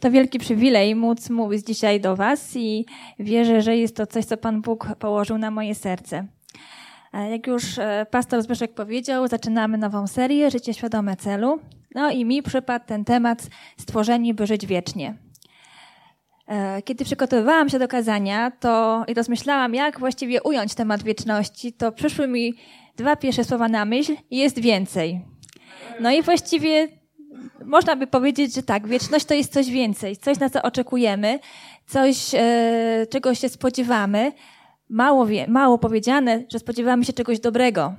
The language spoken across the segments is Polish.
To wielki przywilej móc mówić dzisiaj do Was i wierzę, że jest to coś, co Pan Bóg położył na moje serce. E, jak już e, pastor Zbyszek powiedział, zaczynamy nową serię Życie świadome celu. No i mi przypadł ten temat stworzeni, by żyć wiecznie. E, kiedy przygotowywałam się do kazania to i rozmyślałam, jak właściwie ująć temat wieczności, to przyszły mi dwa pierwsze słowa na myśl jest więcej. No i właściwie można by powiedzieć, że tak, wieczność to jest coś więcej, coś na co oczekujemy, coś, e, czego się spodziewamy. Mało, wie, mało powiedziane, że spodziewamy się czegoś dobrego.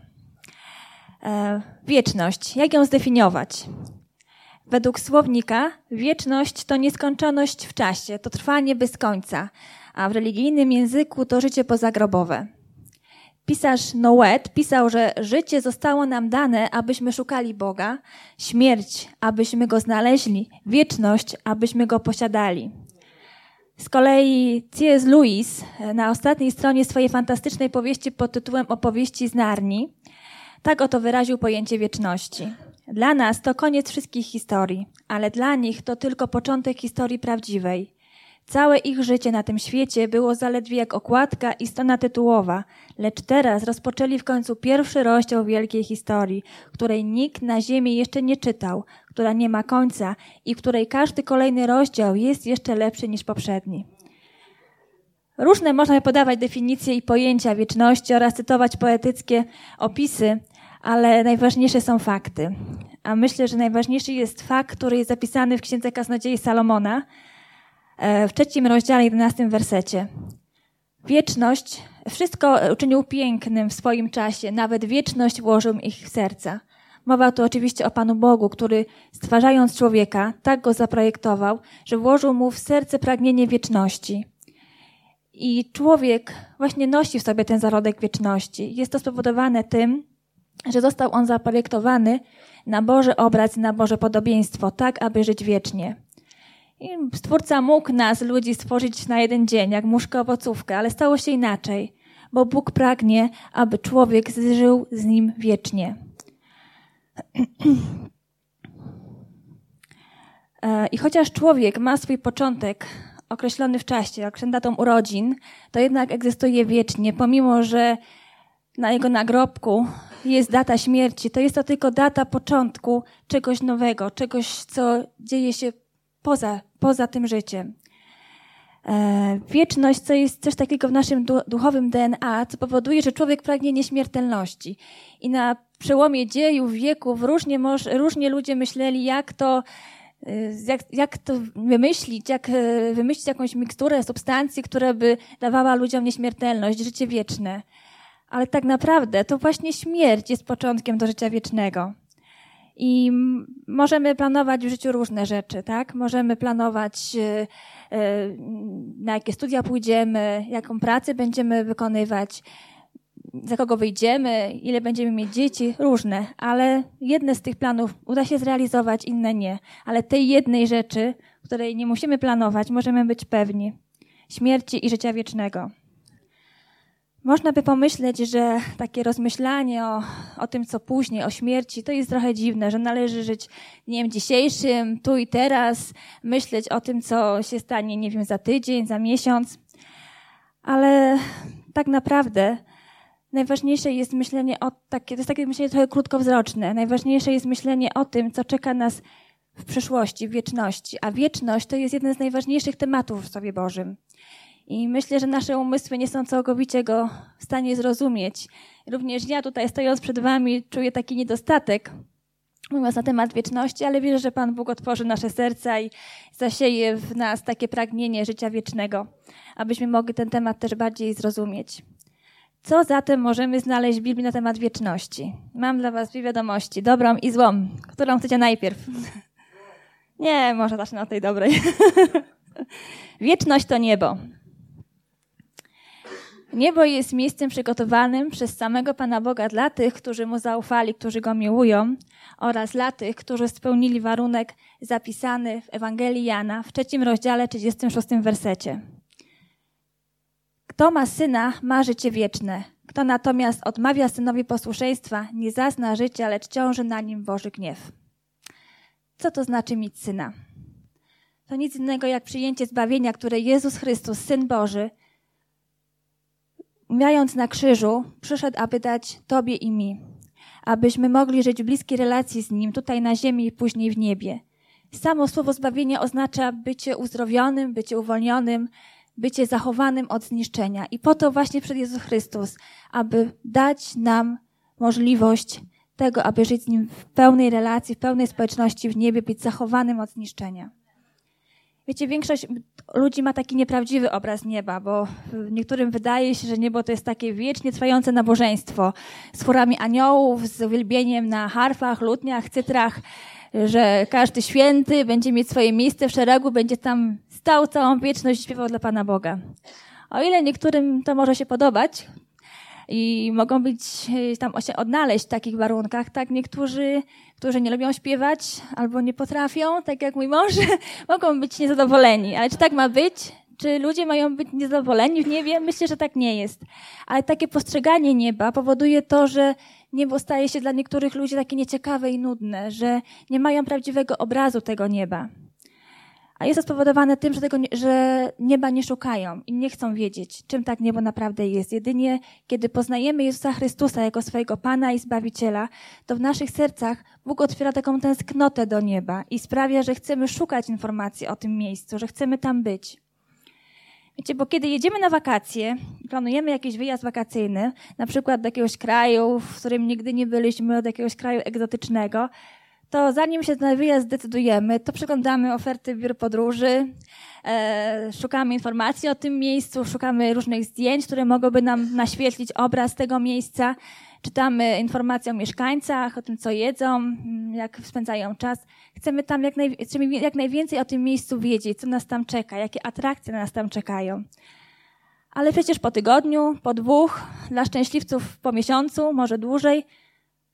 E, wieczność, jak ją zdefiniować? Według słownika wieczność to nieskończoność w czasie, to trwanie bez końca, a w religijnym języku to życie pozagrobowe. Pisarz Noet pisał, że życie zostało nam dane, abyśmy szukali Boga, śmierć, abyśmy Go znaleźli, wieczność, abyśmy Go posiadali. Z kolei C.S. Lewis na ostatniej stronie swojej fantastycznej powieści pod tytułem Opowieści z Narni tak oto wyraził pojęcie wieczności. Dla nas to koniec wszystkich historii, ale dla nich to tylko początek historii prawdziwej. Całe ich życie na tym świecie było zaledwie jak okładka i strona tytułowa, lecz teraz rozpoczęli w końcu pierwszy rozdział wielkiej historii, której nikt na ziemi jeszcze nie czytał, która nie ma końca i której każdy kolejny rozdział jest jeszcze lepszy niż poprzedni. Różne można podawać definicje i pojęcia wieczności oraz cytować poetyckie opisy, ale najważniejsze są fakty. A myślę, że najważniejszy jest fakt, który jest zapisany w Księdze Kaznodziei Salomona w trzecim rozdziale, jedenastym wersecie. Wieczność, wszystko uczynił pięknym w swoim czasie, nawet wieczność włożył ich w serca. Mowa tu oczywiście o Panu Bogu, który stwarzając człowieka, tak go zaprojektował, że włożył mu w serce pragnienie wieczności. I człowiek właśnie nosi w sobie ten zarodek wieczności. Jest to spowodowane tym, że został on zaprojektowany na Boży obraz, na Boże podobieństwo, tak aby żyć wiecznie. I Stwórca mógł nas, ludzi, stworzyć na jeden dzień, jak muszkę owocówkę, ale stało się inaczej, bo Bóg pragnie, aby człowiek żył z nim wiecznie. E, I chociaż człowiek ma swój początek określony w czasie, określony datą urodzin, to jednak egzystuje wiecznie, pomimo że na jego nagrobku jest data śmierci, to jest to tylko data początku czegoś nowego, czegoś, co dzieje się poza, poza tym życiem. E, wieczność, co jest coś takiego w naszym duchowym DNA, co powoduje, że człowiek pragnie nieśmiertelności. I na przełomie dziejów, wieków różnie, różnie ludzie myśleli, jak to, e, jak, jak to wymyślić, jak e, wymyślić jakąś miksturę substancji, która by dawała ludziom nieśmiertelność, życie wieczne ale tak naprawdę to właśnie śmierć jest początkiem do życia wiecznego. I możemy planować w życiu różne rzeczy, tak? Możemy planować, e, e, na jakie studia pójdziemy, jaką pracę będziemy wykonywać, za kogo wyjdziemy, ile będziemy mieć dzieci, różne, ale jedne z tych planów uda się zrealizować, inne nie. Ale tej jednej rzeczy, której nie musimy planować, możemy być pewni śmierci i życia wiecznego. Można by pomyśleć, że takie rozmyślanie o, o tym, co później, o śmierci, to jest trochę dziwne, że należy żyć dniem dzisiejszym, tu i teraz, myśleć o tym, co się stanie, nie wiem, za tydzień, za miesiąc. Ale tak naprawdę najważniejsze jest myślenie o takie, to jest takie myślenie trochę krótkowzroczne. Najważniejsze jest myślenie o tym, co czeka nas w przyszłości, w wieczności. A wieczność to jest jeden z najważniejszych tematów w Słowie Bożym. I myślę, że nasze umysły nie są całkowicie go w stanie zrozumieć. Również ja tutaj stojąc przed wami czuję taki niedostatek, mówiąc na temat wieczności, ale wierzę, że Pan Bóg otworzy nasze serca i zasieje w nas takie pragnienie życia wiecznego, abyśmy mogli ten temat też bardziej zrozumieć. Co zatem możemy znaleźć w Biblii na temat wieczności? Mam dla Was dwie wiadomości, dobrą i złą. Którą chcecie najpierw? Nie, może zacznę od tej dobrej. Wieczność to niebo. Niebo jest miejscem przygotowanym przez samego Pana Boga dla tych, którzy Mu zaufali, którzy Go miłują oraz dla tych, którzy spełnili warunek zapisany w Ewangelii Jana w trzecim rozdziale, 36 wersecie. Kto ma syna, ma życie wieczne. Kto natomiast odmawia synowi posłuszeństwa, nie zazna życia, lecz ciąży na nim Boży gniew. Co to znaczy mieć syna? to nic innego jak przyjęcie zbawienia, które Jezus Chrystus, Syn Boży, umierając na krzyżu, przyszedł, aby dać Tobie i mi. Abyśmy mogli żyć w bliskiej relacji z Nim, tutaj na ziemi i później w niebie. Samo słowo zbawienie oznacza bycie uzdrowionym, bycie uwolnionym, bycie zachowanym od zniszczenia. I po to właśnie przed Jezus Chrystus, aby dać nam możliwość tego, aby żyć z Nim w pełnej relacji, w pełnej społeczności w niebie, być zachowanym od zniszczenia. Wiecie, większość ludzi ma taki nieprawdziwy obraz nieba, bo niektórym wydaje się, że niebo to jest takie wiecznie trwające nabożeństwo z chórami aniołów, z uwielbieniem na harfach, lutniach, cytrach, że każdy święty będzie mieć swoje miejsce w szeregu, będzie tam stał całą wieczność śpiewał dla Pana Boga. O ile niektórym to może się podobać i mogą być e, tam się odnaleźć w takich warunkach, tak niektórzy, którzy nie lubią śpiewać albo nie potrafią, tak jak mój mąż, mogą być niezadowoleni. Ale czy tak ma być? Czy ludzie mają być niezadowoleni w niebie? Myślę, że tak nie jest. Ale takie postrzeganie nieba powoduje to, że niebo staje się dla niektórych ludzi takie nieciekawe i nudne, że nie mają prawdziwego obrazu tego nieba. A jest to spowodowane tym, że, tego że nieba nie szukają i nie chcą wiedzieć, czym tak niebo naprawdę jest. Jedynie kiedy poznajemy Jezusa Chrystusa jako swojego Pana i Zbawiciela, to w naszych sercach Bóg otwiera taką tęsknotę do nieba i sprawia, że chcemy szukać informacji o tym miejscu, że chcemy tam być. Wiecie, bo kiedy jedziemy na wakacje, planujemy jakiś wyjazd wakacyjny, na przykład do jakiegoś kraju, w którym nigdy nie byliśmy, do jakiegoś kraju egzotycznego, to zanim się na wyjazd zdecydujemy, to przeglądamy oferty biur podróży, e, szukamy informacji o tym miejscu, szukamy różnych zdjęć, które mogłyby nam naświetlić obraz tego miejsca, czytamy informacje o mieszkańcach, o tym, co jedzą, jak spędzają czas. Chcemy tam jak, naj, chcemy jak najwięcej o tym miejscu wiedzieć, co nas tam czeka, jakie atrakcje nas tam czekają. Ale przecież po tygodniu, po dwóch, dla szczęśliwców po miesiącu, może dłużej,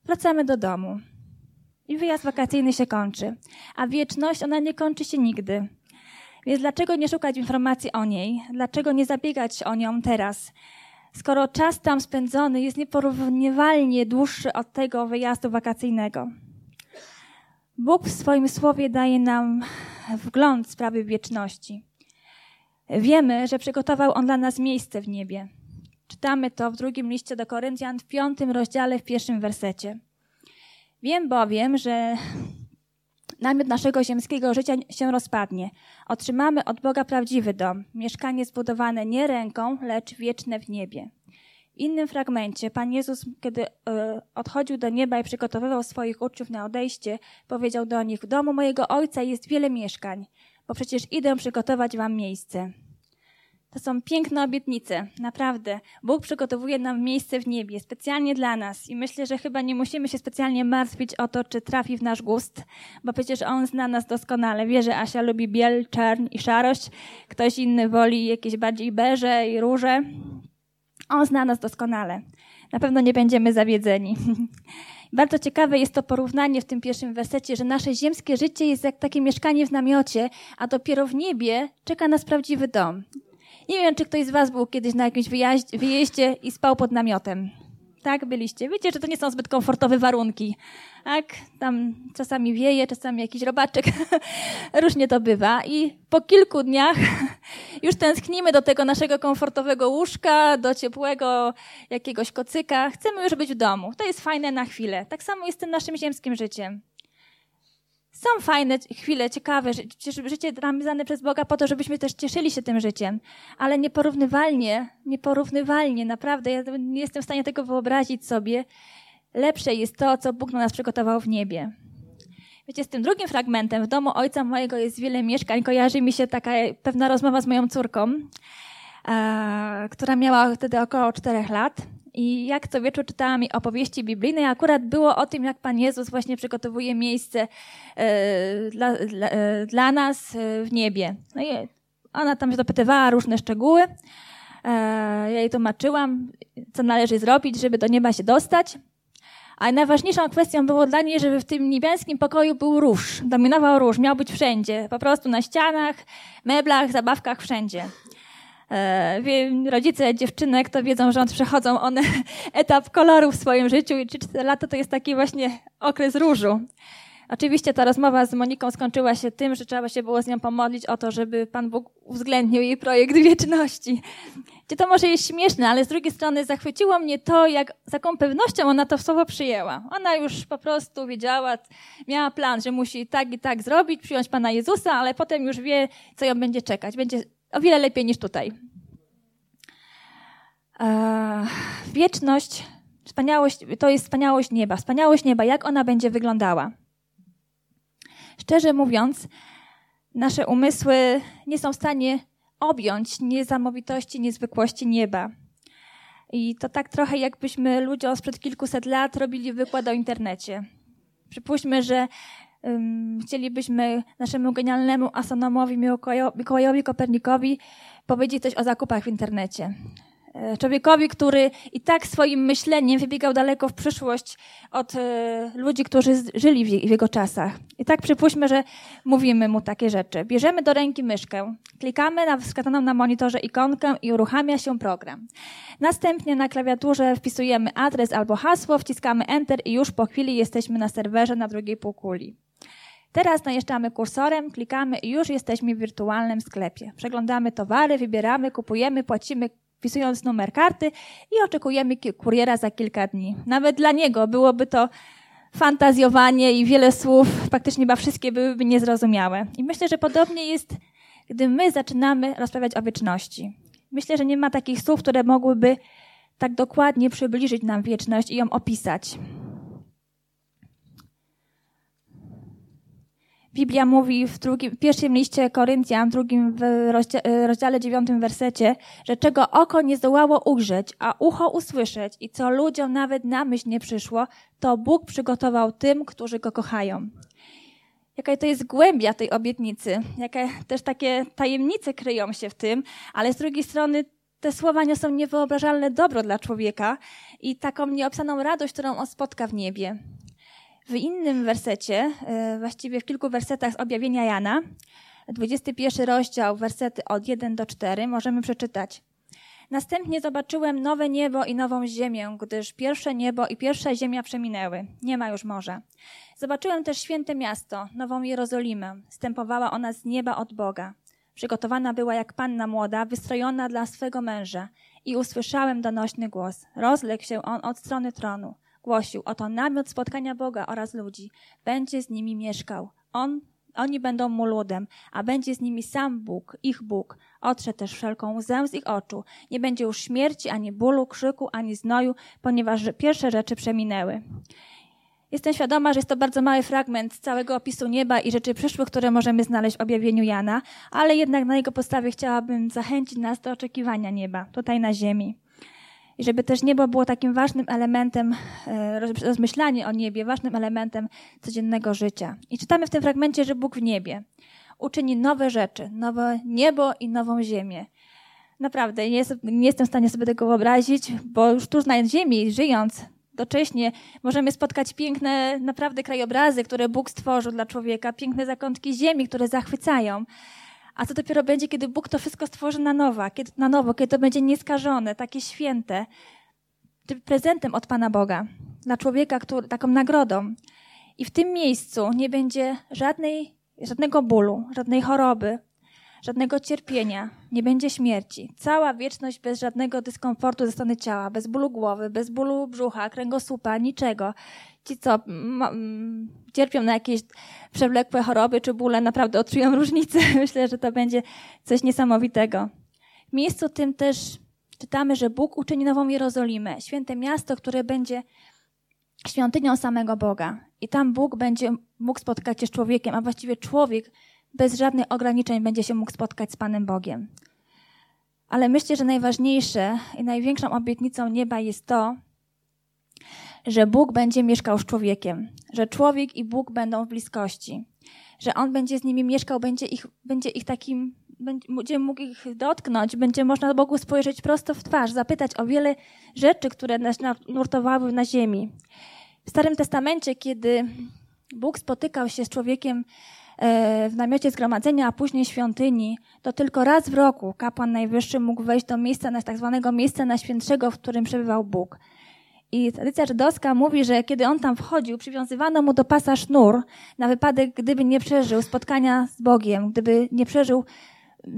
wracamy do domu i wyjazd wakacyjny się kończy. A wieczność, ona nie kończy się nigdy. Więc dlaczego nie szukać informacji o niej? Dlaczego nie zabiegać o nią teraz? Skoro czas tam spędzony jest nieporównywalnie dłuższy od tego wyjazdu wakacyjnego. Bóg w swoim słowie daje nam wgląd w sprawy wieczności. Wiemy, że przygotował On dla nas miejsce w niebie. Czytamy to w drugim liście do Koryntian w piątym rozdziale, w pierwszym wersecie. Wiem bowiem, że namiot naszego ziemskiego życia się rozpadnie. Otrzymamy od Boga prawdziwy dom, mieszkanie zbudowane nie ręką, lecz wieczne w niebie. W innym fragmencie Pan Jezus, kiedy y, odchodził do nieba i przygotowywał swoich uczniów na odejście, powiedział do nich: W domu mojego ojca jest wiele mieszkań, bo przecież idę przygotować wam miejsce. To są piękne obietnice, naprawdę. Bóg przygotowuje nam miejsce w niebie, specjalnie dla nas. I myślę, że chyba nie musimy się specjalnie martwić o to, czy trafi w nasz gust, bo przecież On zna nas doskonale. Wie, że Asia lubi biel, czarn i szarość. Ktoś inny woli jakieś bardziej beże i róże. On zna nas doskonale. Na pewno nie będziemy zawiedzeni. Bardzo ciekawe jest to porównanie w tym pierwszym wersecie, że nasze ziemskie życie jest jak takie mieszkanie w namiocie, a dopiero w niebie czeka nas prawdziwy dom. Nie wiem, czy ktoś z Was był kiedyś na jakimś wyjeździe, i spał pod namiotem. Tak, byliście. Wiecie, że to nie są zbyt komfortowe warunki. Tak, tam czasami wieje, czasami jakiś robaczek. Różnie to bywa. I po kilku dniach już tęsknimy do tego naszego komfortowego łóżka, do ciepłego jakiegoś kocyka. Chcemy już być w domu. To jest fajne na chwilę. Tak samo jest z tym naszym ziemskim życiem. Są fajne chwile, ciekawe, życie nam dane przez Boga po to, żebyśmy też cieszyli się tym życiem, ale nieporównywalnie, nieporównywalnie, naprawdę, ja nie jestem w stanie tego wyobrazić sobie. Lepsze jest to, co Bóg na nas przygotował w niebie. Wiecie, z tym drugim fragmentem, w domu ojca mojego jest wiele mieszkań, kojarzy mi się taka pewna rozmowa z moją córką, e, która miała wtedy około czterech lat. I jak co wieczór czytała mi opowieści biblijne, akurat było o tym, jak Pan Jezus właśnie przygotowuje miejsce e, dla, dla, e, dla nas e, w niebie. No i ona tam się dopytywała różne szczegóły. Ja jej tłumaczyłam, co należy zrobić, żeby do nieba się dostać. A najważniejszą kwestią było dla niej, żeby w tym niebieskim pokoju był róż. Dominował róż, miał być wszędzie. Po prostu na ścianach, meblach, zabawkach, wszędzie. E, rodzice dziewczynek to wiedzą, że przechodzą one etap koloru w swoim życiu i 3-4 lata to jest taki właśnie okres różu. Oczywiście ta rozmowa z Moniką skończyła się tym, że trzeba się było z nią pomodlić o to, żeby Pan Bóg uwzględnił jej projekt wieczności. Gdzie to może jest śmieszne, ale z drugiej strony zachwyciło mnie to, jak z jaką pewnością ona to słowo przyjęła. Ona już po prostu wiedziała, miała plan, że musi tak i tak zrobić, przyjąć Pana Jezusa, ale potem już wie, co ją będzie czekać. Będzie o wiele lepiej niż tutaj. Eee, wieczność, wspaniałość, to jest wspaniałość nieba. Wspaniałość nieba, jak ona będzie wyglądała? Szczerze mówiąc, nasze umysły nie są w stanie objąć niesamowitości, niezwykłości nieba. I to tak trochę jakbyśmy ludziom sprzed kilkuset lat robili wykład o internecie. Przypuśćmy, że chcielibyśmy naszemu genialnemu astronomowi Mikołajowi Kopernikowi powiedzieć coś o zakupach w internecie. E, człowiekowi, który i tak swoim myśleniem wybiegał daleko w przyszłość od e, ludzi, którzy żyli w jego czasach. I tak przypuśćmy, że mówimy mu takie rzeczy. Bierzemy do ręki myszkę, klikamy na wskazaną na monitorze ikonkę i uruchamia się program. Następnie na klawiaturze wpisujemy adres albo hasło, wciskamy Enter i już po chwili jesteśmy na serwerze na drugiej półkuli. Teraz najeżdżamy kursorem, klikamy i już jesteśmy w wirtualnym sklepie. Przeglądamy towary, wybieramy, kupujemy, płacimy wpisując numer karty i oczekujemy kuriera za kilka dni. Nawet dla niego byłoby to fantazjowanie i wiele słów, praktycznie chyba wszystkie byłyby niezrozumiałe. I myślę, że podobnie jest, gdy my zaczynamy rozprawiać o wieczności. Myślę, że nie ma takich słów, które mogłyby tak dokładnie przybliżyć nam wieczność i ją opisać. Biblia mówi w, drugim, w pierwszym liście Koryntian, w drugim rozdziale, rozdziale dziewiątym wersecie, że czego oko nie zdołało ujrzeć, a ucho usłyszeć i co ludziom nawet na myśl nie przyszło, to Bóg przygotował tym, którzy Go kochają. Jaka to jest głębia tej obietnicy, jakie też takie tajemnice kryją się w tym, ale z drugiej strony te słowa niosą niewyobrażalne dobro dla człowieka i taką nieopisaną radość, którą on spotka w niebie. W innym wersecie, e, właściwie w kilku wersetach z objawienia Jana, 21 rozdział, wersety od 1 do 4, możemy przeczytać. Następnie zobaczyłem nowe niebo i nową ziemię, gdyż pierwsze niebo i pierwsza ziemia przeminęły. Nie ma już morza. Zobaczyłem też święte miasto, nową Jerozolimę. Stępowała ona z nieba od Boga. Przygotowana była jak panna młoda, wystrojona dla swego męża. I usłyszałem donośny głos. Rozległ się on od strony tronu. Głosił, oto namiot spotkania Boga oraz ludzi. Będzie z nimi mieszkał. On, oni będą mu ludem, a będzie z nimi sam Bóg, ich Bóg. Otrze też wszelką łzę z ich oczu. Nie będzie już śmierci, ani bólu, krzyku, ani znoju, ponieważ pierwsze rzeczy przeminęły. Jestem świadoma, że jest to bardzo mały fragment całego opisu nieba i rzeczy przyszłych, które możemy znaleźć w objawieniu Jana, ale jednak na jego podstawie chciałabym zachęcić nas do oczekiwania nieba, tutaj na ziemi. I żeby też niebo było takim ważnym elementem, e, rozmyślanie o niebie, ważnym elementem codziennego życia. I czytamy w tym fragmencie, że Bóg w niebie uczyni nowe rzeczy, nowe niebo i nową ziemię. Naprawdę, nie, jest, nie jestem w stanie sobie tego wyobrazić, bo już tu na ziemi, żyjąc docześnie, możemy spotkać piękne, naprawdę krajobrazy, które Bóg stworzył dla człowieka, piękne zakątki ziemi, które zachwycają. A co dopiero będzie, kiedy Bóg to wszystko stworzy na nowo, kiedy, na nowo, kiedy to będzie nieskażone, takie święte, prezentem od Pana Boga dla człowieka, który, taką nagrodą. I w tym miejscu nie będzie żadnej, żadnego bólu, żadnej choroby, żadnego cierpienia, nie będzie śmierci. Cała wieczność bez żadnego dyskomfortu ze strony ciała, bez bólu głowy, bez bólu brzucha, kręgosłupa, niczego. Ci, co cierpią na jakieś przewlekłe choroby czy bóle, naprawdę odczują różnicę. Myślę, że to będzie coś niesamowitego. W miejscu tym też czytamy, że Bóg uczyni nową Jerozolimę, święte miasto, które będzie świątynią samego Boga. I tam Bóg będzie mógł spotkać się z człowiekiem, a właściwie człowiek bez żadnych ograniczeń będzie się mógł spotkać z Panem Bogiem. Ale myślę, że najważniejsze i największą obietnicą nieba jest to, że Bóg będzie mieszkał z człowiekiem, że człowiek i Bóg będą w bliskości, że On będzie z nimi mieszkał, będzie ich, będzie ich takim, będzie mógł ich dotknąć, będzie można Bogu spojrzeć prosto w twarz, zapytać o wiele rzeczy, które nas nurtowały na ziemi. W Starym Testamencie, kiedy Bóg spotykał się z człowiekiem w namiocie zgromadzenia, a później świątyni, to tylko raz w roku kapłan najwyższy mógł wejść do miejsca, tak zwanego miejsca najświętszego, w którym przebywał Bóg. I tradycja żydowska mówi, że kiedy on tam wchodził, przywiązywano mu do pasa sznur na wypadek, gdyby nie przeżył spotkania z Bogiem, gdyby nie przeżył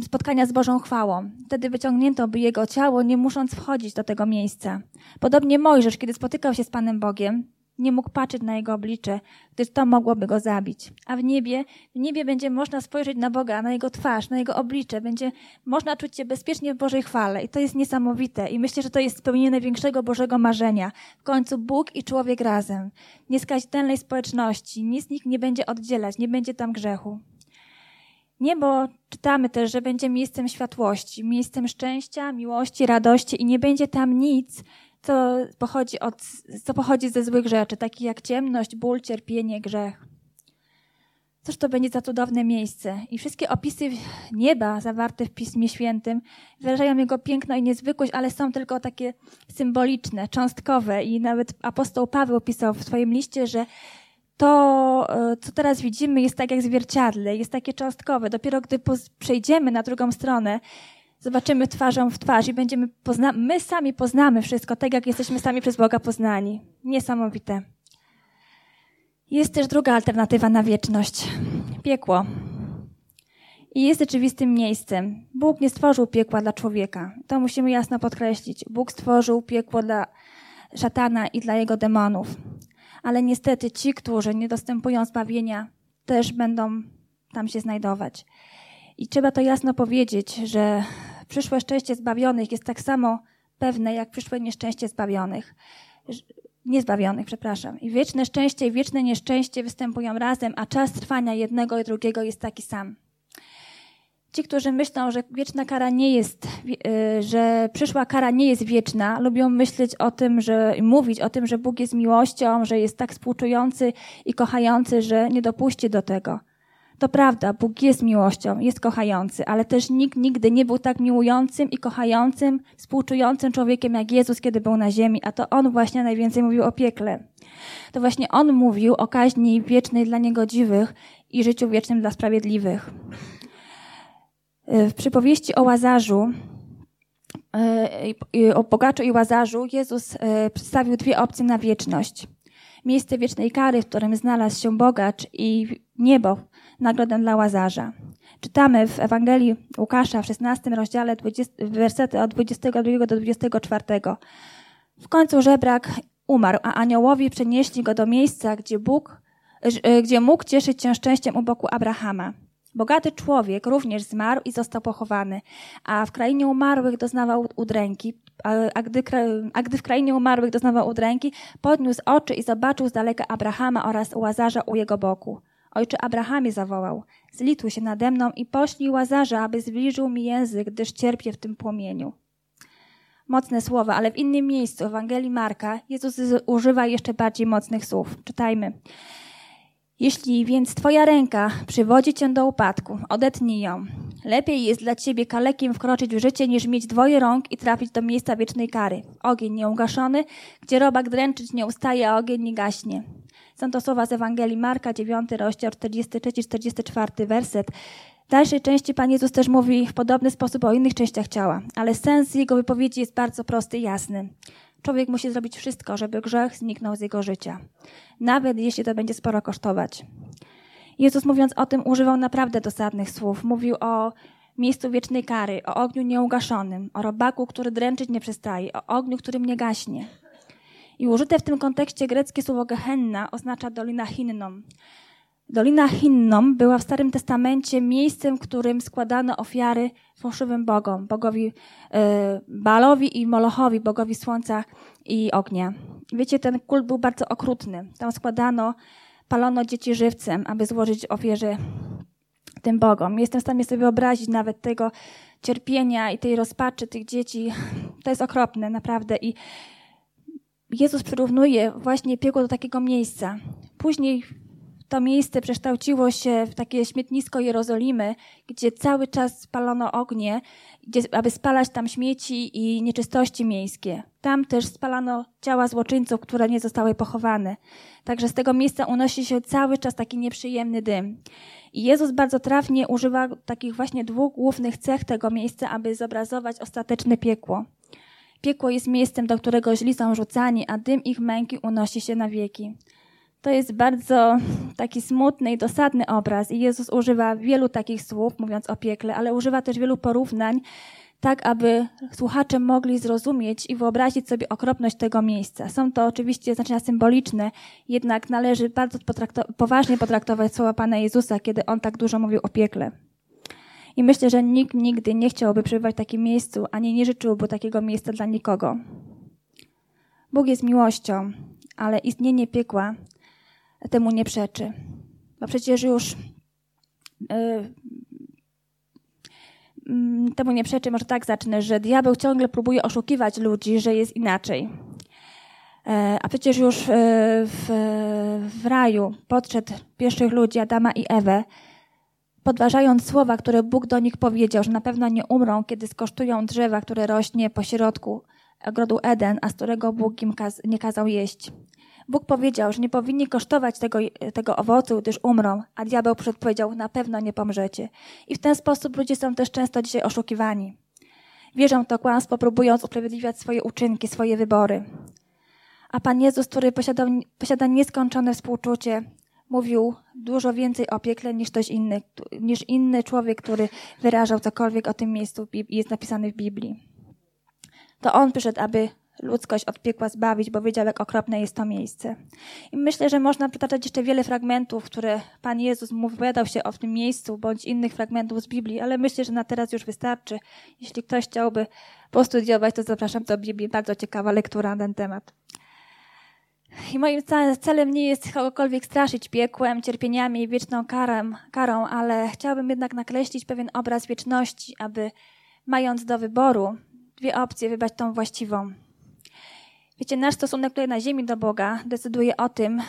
spotkania z Bożą chwałą. Wtedy wyciągnięto by jego ciało, nie musząc wchodzić do tego miejsca. Podobnie Mojżesz, kiedy spotykał się z Panem Bogiem, nie mógł patrzeć na jego oblicze, gdyż to mogłoby go zabić. A w niebie, w niebie będzie można spojrzeć na Boga, na jego twarz, na jego oblicze, będzie można czuć się bezpiecznie w Bożej chwale. I to jest niesamowite. I myślę, że to jest spełnienie największego Bożego marzenia. W końcu Bóg i człowiek razem. Nieskazitelnej społeczności. Nic nikt nie będzie oddzielać, nie będzie tam grzechu. Niebo czytamy też, że będzie miejscem światłości, miejscem szczęścia, miłości, radości i nie będzie tam nic, co pochodzi, od, co pochodzi ze złych rzeczy, takich jak ciemność, ból, cierpienie, grzech. Cóż to będzie za cudowne miejsce? I wszystkie opisy nieba zawarte w Pismie Świętym wyrażają jego piękno i niezwykłość, ale są tylko takie symboliczne, cząstkowe. I nawet apostoł Paweł pisał w swoim liście, że to, e, co teraz widzimy, jest tak jak zwierciadle, jest takie cząstkowe. Dopiero gdy przejdziemy na drugą stronę, zobaczymy twarzą w twarz i będziemy pozna my sami poznamy wszystko, tak jak jesteśmy sami przez Boga poznani. Niesamowite. Jest też druga alternatywa na wieczność. Piekło. I jest rzeczywistym miejscem. Bóg nie stworzył piekła dla człowieka. To musimy jasno podkreślić. Bóg stworzył piekło dla szatana i dla jego demonów. Ale niestety ci, którzy nie dostępują zbawienia, też będą tam się znajdować. I trzeba to jasno powiedzieć, że przyszłe szczęście zbawionych jest tak samo pewne, jak przyszłe nieszczęście zbawionych. Niezbawionych, przepraszam. I wieczne szczęście i wieczne nieszczęście występują razem, a czas trwania jednego i drugiego jest taki sam. Ci, którzy myślą, że wieczna kara nie jest, y, że przyszła kara nie jest wieczna, lubią myśleć o tym, że mówić o tym, że Bóg jest miłością, że jest tak współczujący i kochający, że nie dopuści do tego. To prawda, Bóg jest miłością, jest kochający, ale też nikt nigdy nie był tak miłującym i kochającym, współczującym człowiekiem jak Jezus, kiedy był na ziemi, a to On właśnie najwięcej mówił o piekle. To właśnie On mówił o kaźni wiecznej dla niegodziwych i życiu wiecznym dla sprawiedliwych. W przypowieści o Łazarzu, e, o bogaczu i Łazarzu, Jezus e, przedstawił dwie opcje na wieczność. Miejsce wiecznej kary, w którym znalazł się bogacz i niebo, nagrodę dla Łazarza. Czytamy w Ewangelii Łukasza w 16 rozdziale 20, wersety od 22 do 24. W końcu żebrak umarł, a aniołowie przenieśli go do miejsca, gdzie Bóg, e, gdzie mógł cieszyć się szczęściem u boku Abrahama. Bogaty człowiek również zmarł i został pochowany, a w krainie umarłych doznawał udręki, a gdy, a gdy w krainie umarłych doznawał udręki, podniósł oczy i zobaczył z daleka Abrahama oraz Łazarza u jego boku. Ojcze Abrahamie zawołał, zlituj się nade mną i poślij Łazarza, aby zbliżył mi język, gdyż cierpię w tym płomieniu. Mocne słowa, ale w innym miejscu, w Ewangelii Marka, Jezus używa jeszcze bardziej mocnych słów. Czytajmy. Jeśli więc Twoja ręka przywodzi Cię do upadku, odetnij ją. Lepiej jest dla Ciebie kalekiem wkroczyć w życie, niż mieć dwoje rąk i trafić do miejsca wiecznej kary. Ogień nieugaszony, gdzie robak dręczyć nie ustaje, a ogień nie gaśnie. Są to słowa z Ewangelii Marka, 9 rozdział, 43-44 werset. W dalszej części Pan Jezus też mówi w podobny sposób o innych częściach ciała, ale sens jego wypowiedzi jest bardzo prosty i jasny. Człowiek musi zrobić wszystko, żeby grzech zniknął z jego życia. Nawet jeśli to będzie sporo kosztować. Jezus mówiąc o tym używał naprawdę dosadnych słów. Mówił o miejscu wiecznej kary, o ogniu nieugaszonym, o robaku, który dręczyć nie przestaje, o ogniu, którym nie gaśnie. I użyte w tym kontekście greckie słowo Gehenna oznacza Dolina Hinną. Dolina Hinnom była w Starym Testamencie miejscem, w którym składano ofiary fałszywym bogom, bogowi e, Balowi i Molochowi, bogowi słońca i ognia. Wiecie, ten kult był bardzo okrutny. Tam składano, palono dzieci żywcem, aby złożyć ofierze tym bogom. Jestem w stanie sobie wyobrazić nawet tego cierpienia i tej rozpaczy tych dzieci. To jest okropne, naprawdę. I Jezus przyrównuje właśnie piekło do takiego miejsca. Później to miejsce przekształciło się w takie śmietnisko Jerozolimy, gdzie cały czas spalono ognie, gdzie, aby spalać tam śmieci i nieczystości miejskie. Tam też spalano ciała złoczyńców, które nie zostały pochowane. Także z tego miejsca unosi się cały czas taki nieprzyjemny dym. I Jezus bardzo trafnie używa takich właśnie dwóch głównych cech tego miejsca, aby zobrazować ostateczne piekło. Piekło jest miejscem, do którego źli są rzucani, a dym ich męki unosi się na wieki. To jest bardzo taki smutny i dosadny obraz i Jezus używa wielu takich słów, mówiąc o piekle, ale używa też wielu porównań, tak aby słuchacze mogli zrozumieć i wyobrazić sobie okropność tego miejsca. Są to oczywiście znaczenia symboliczne, jednak należy bardzo poważnie potraktować słowa Pana Jezusa, kiedy On tak dużo mówił o piekle. I myślę, że nikt nigdy nie chciałby przebywać w takim miejscu, ani nie życzyłby takiego miejsca dla nikogo. Bóg jest miłością, ale istnienie piekła temu nie przeczy. Bo przecież już yy, temu nie przeczy, może tak zacznę, że diabeł ciągle próbuje oszukiwać ludzi, że jest inaczej. E, a przecież już e, w, w raju podszedł pierwszych ludzi, Adama i Ewę, podważając słowa, które Bóg do nich powiedział, że na pewno nie umrą, kiedy skosztują drzewa, które rośnie po środku ogrodu Eden, a z którego Bóg im kaz nie kazał jeść. Bóg powiedział, że nie powinni kosztować tego, tego owocu, gdyż umrą, a diabeł przedpowiedział, na pewno nie pomrzecie. I w ten sposób ludzie są też często dzisiaj oszukiwani. Wierzą w to kłamstwo, próbując usprawiedliwiać swoje uczynki, swoje wybory. A Pan Jezus, który posiada nieskończone współczucie, mówił dużo więcej o piekle niż ktoś inny, niż inny człowiek, który wyrażał cokolwiek o tym miejscu jest napisane w Biblii. To On przyszedł, aby ludzkość od piekła zbawić, bo wiedział, jak okropne jest to miejsce. I myślę, że można przytaczać jeszcze wiele fragmentów, które Pan Jezus mu wypowiadał się o tym miejscu, bądź innych fragmentów z Biblii, ale myślę, że na teraz już wystarczy. Jeśli ktoś chciałby postudiować, to zapraszam do Biblii. Bardzo ciekawa lektura na ten temat. I moim celem nie jest kogokolwiek straszyć piekłem, cierpieniami i wieczną karą, karą, ale chciałabym jednak nakreślić pewien obraz wieczności, aby mając do wyboru dwie opcje, wybrać tą właściwą. Wiecie, nasz stosunek tutaj na ziemi do Boga decyduje o tym,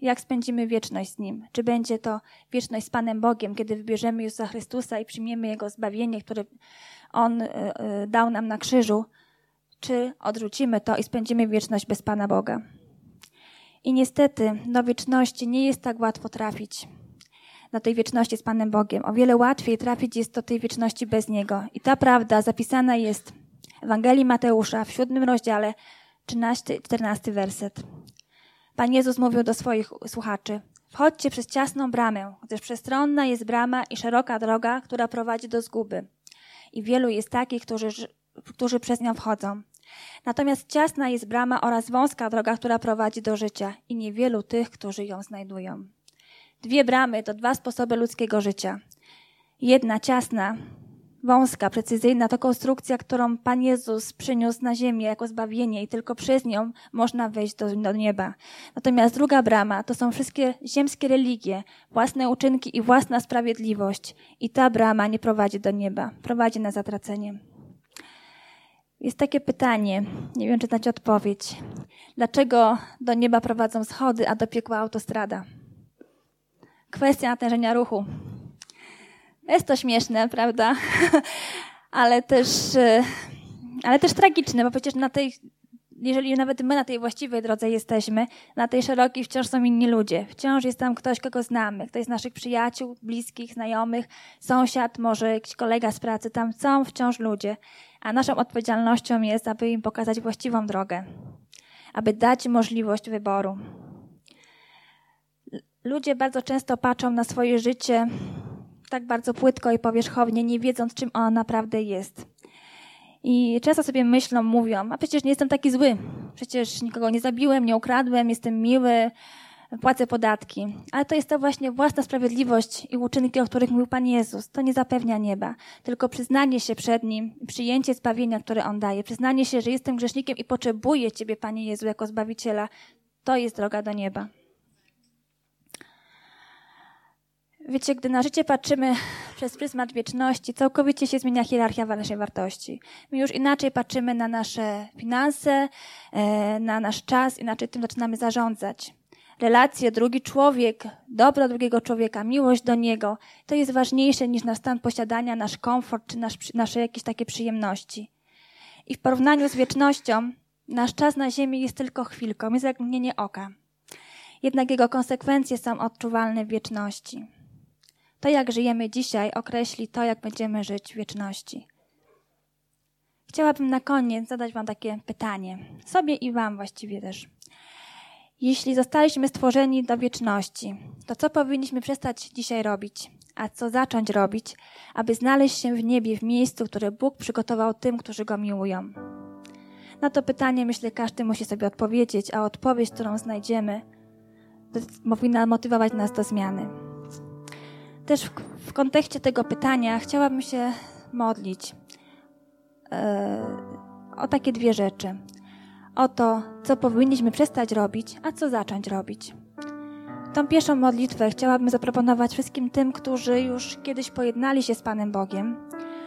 jak spędzimy wieczność z Nim. Czy będzie to wieczność z Panem Bogiem, kiedy wybierzemy Jezusa Chrystusa i przyjmiemy Jego zbawienie, które On y, y, dał nam na krzyżu, czy odrzucimy to i spędzimy wieczność bez Pana Boga. I niestety do wieczności nie jest tak łatwo trafić. Do tej wieczności z Panem Bogiem. O wiele łatwiej trafić jest do tej wieczności bez Niego. I ta prawda zapisana jest w Ewangelii Mateusza w siódmym rozdziale 13, 14 werset. Pan Jezus mówił do swoich słuchaczy: Wchodźcie przez ciasną bramę, gdyż przestronna jest brama i szeroka droga, która prowadzi do zguby. I wielu jest takich, którzy, którzy przez nią wchodzą. Natomiast ciasna jest brama oraz wąska droga, która prowadzi do życia i niewielu tych, którzy ją znajdują. Dwie bramy to dwa sposoby ludzkiego życia. Jedna ciasna wąska, precyzyjna to konstrukcja, którą Pan Jezus przyniósł na ziemię jako zbawienie i tylko przez nią można wejść do, do nieba. Natomiast druga brama to są wszystkie ziemskie religie, własne uczynki i własna sprawiedliwość. I ta brama nie prowadzi do nieba, prowadzi na zatracenie. Jest takie pytanie, nie wiem czy znacie odpowiedź. Dlaczego do nieba prowadzą schody, a do piekła autostrada? Kwestia natężenia ruchu. Jest to śmieszne, prawda? ale też, e, ale też tragiczne, bo przecież na tej, jeżeli nawet my na tej właściwej drodze jesteśmy, na tej szerokiej wciąż są inni ludzie. Wciąż jest tam ktoś, kogo znamy, ktoś z naszych przyjaciół, bliskich, znajomych, sąsiad, może jakiś kolega z pracy. Tam są wciąż ludzie. A naszą odpowiedzialnością jest, aby im pokazać właściwą drogę, aby dać możliwość wyboru. Ludzie bardzo często patrzą na swoje życie tak bardzo płytko i powierzchownie, nie wiedząc, czym ona naprawdę jest. I często sobie myślą, mówią, a przecież nie jestem taki zły, przecież nikogo nie zabiłem, nie ukradłem, jestem miły, płacę podatki. Ale to jest to właśnie własna sprawiedliwość i uczynki, o których mówił Pan Jezus. To nie zapewnia nieba, tylko przyznanie się przed Nim, przyjęcie zbawienia, które On daje, przyznanie się, że jestem grzesznikiem i potrzebuję Ciebie, Panie Jezu, jako Zbawiciela. To jest droga do nieba. Wiecie, gdy na życie patrzymy przez pryzmat wieczności, całkowicie się zmienia hierarchia naszej wartości. My już inaczej patrzymy na nasze finanse, e, na nasz czas, inaczej tym zaczynamy zarządzać. Relacje, drugi człowiek, dobro drugiego człowieka, miłość do niego, to jest ważniejsze niż nasz stan posiadania, nasz komfort czy nasz, nasze jakieś takie przyjemności. I w porównaniu z wiecznością, nasz czas na ziemi jest tylko chwilką, jest jak mgnienie oka. Jednak jego konsekwencje są odczuwalne w wieczności. To, jak żyjemy dzisiaj, określi to, jak będziemy żyć w wieczności. chciałabym na koniec zadać Wam takie pytanie. Sobie i Wam właściwie też. Jeśli zostaliśmy stworzeni do wieczności, to co powinniśmy przestać dzisiaj robić? A co zacząć robić, aby znaleźć się w niebie, w miejscu, które Bóg przygotował tym, którzy Go miłują? Na to pytanie myślę, każdy musi sobie odpowiedzieć, a odpowiedź, którą znajdziemy, powinna motywować nas do zmiany. Też w, w kontekście tego pytania chciałabym się modlić yy, o takie dwie rzeczy. O to, co powinniśmy przestać robić, a co zacząć robić. Tą pierwszą modlitwę chciałabym zaproponować wszystkim tym, którzy już kiedyś pojednali się z Panem Bogiem,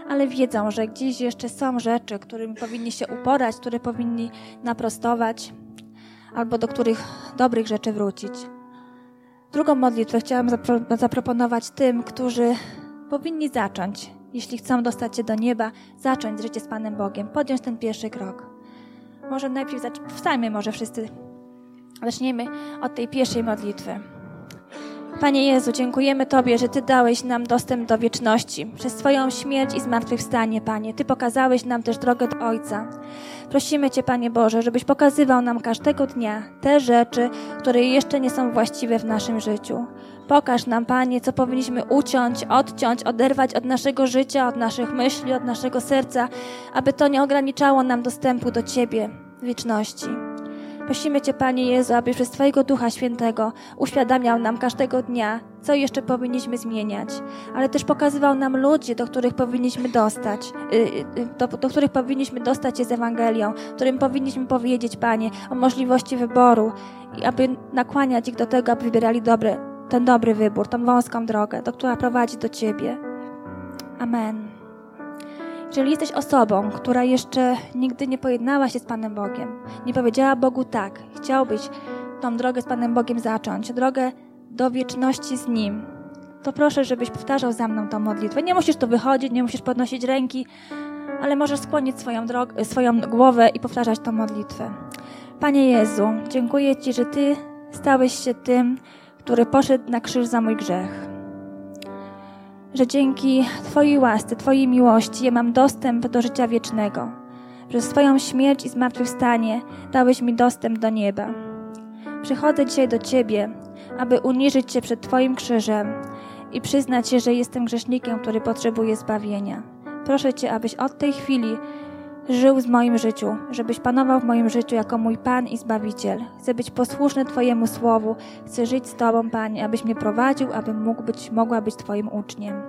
ale wiedzą, że gdzieś jeszcze są rzeczy, którymi powinni się uporać, które powinni naprostować, albo do których dobrych rzeczy wrócić. Drugą modlitwę chciałam zapro zaproponować tym, którzy powinni zacząć, jeśli chcą dostać się do nieba, zacząć życie z Panem Bogiem, podjąć ten pierwszy krok. Może najpierw wstajmy, może wszyscy zaczniemy od tej pierwszej modlitwy. Panie Jezu, dziękujemy Tobie, że Ty dałeś nam dostęp do wieczności. Przez Twoją śmierć i zmartwychwstanie, Panie. Ty pokazałeś nam też drogę do Ojca. Prosimy Cię, Panie Boże, żebyś pokazywał nam każdego dnia te rzeczy, które jeszcze nie są właściwe w naszym życiu. Pokaż nam, Panie, co powinniśmy uciąć, odciąć, oderwać od naszego życia, od naszych myśli, od naszego serca, aby to nie ograniczało nam dostępu do Ciebie wieczności. Prosimy Cię, Panie Jezu, abyś przez Twojego Ducha Świętego uświadamiał nam każdego dnia, co jeszcze powinniśmy zmieniać, ale też pokazywał nam ludzi, do których powinniśmy dostać, y, y, do, do których powinniśmy dostać się z Ewangelią, którym powinniśmy powiedzieć, Panie, o możliwości wyboru i aby nakłaniać ich do tego, aby wybierali dobry, ten dobry wybór, tą wąską drogę, do która prowadzi do Ciebie. Amen. Jeżeli jesteś osobą, która jeszcze nigdy nie pojednała się z Panem Bogiem, nie powiedziała Bogu tak, chciałbyś tą drogę z Panem Bogiem zacząć, drogę do wieczności z Nim, to proszę, żebyś powtarzał za mną tą modlitwę. Nie musisz tu wychodzić, nie musisz podnosić ręki, ale możesz skłonić swoją, drogę, swoją głowę i powtarzać tą modlitwę. Panie Jezu, dziękuję Ci, że Ty stałeś się tym, który poszedł na krzyż za mój grzech że dzięki Twojej łasce, Twojej miłości ja mam dostęp do życia wiecznego. Przez swoją śmierć i zmartwychwstanie dałeś mi dostęp do nieba. Przychodzę dzisiaj do Ciebie, aby uniżyć Cię przed Twoim krzyżem i przyznać się, że jestem grzesznikiem, który potrzebuje zbawienia. Proszę Cię, abyś od tej chwili żył w moim życiu, żebyś panował w moim życiu jako mój Pan i Zbawiciel. Chcę być posłuszny Twojemu słowu, chcę żyć z Tobą, Panie, abyś mnie prowadził, abym mógł być, mogła być Twoim uczniem.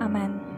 Amen.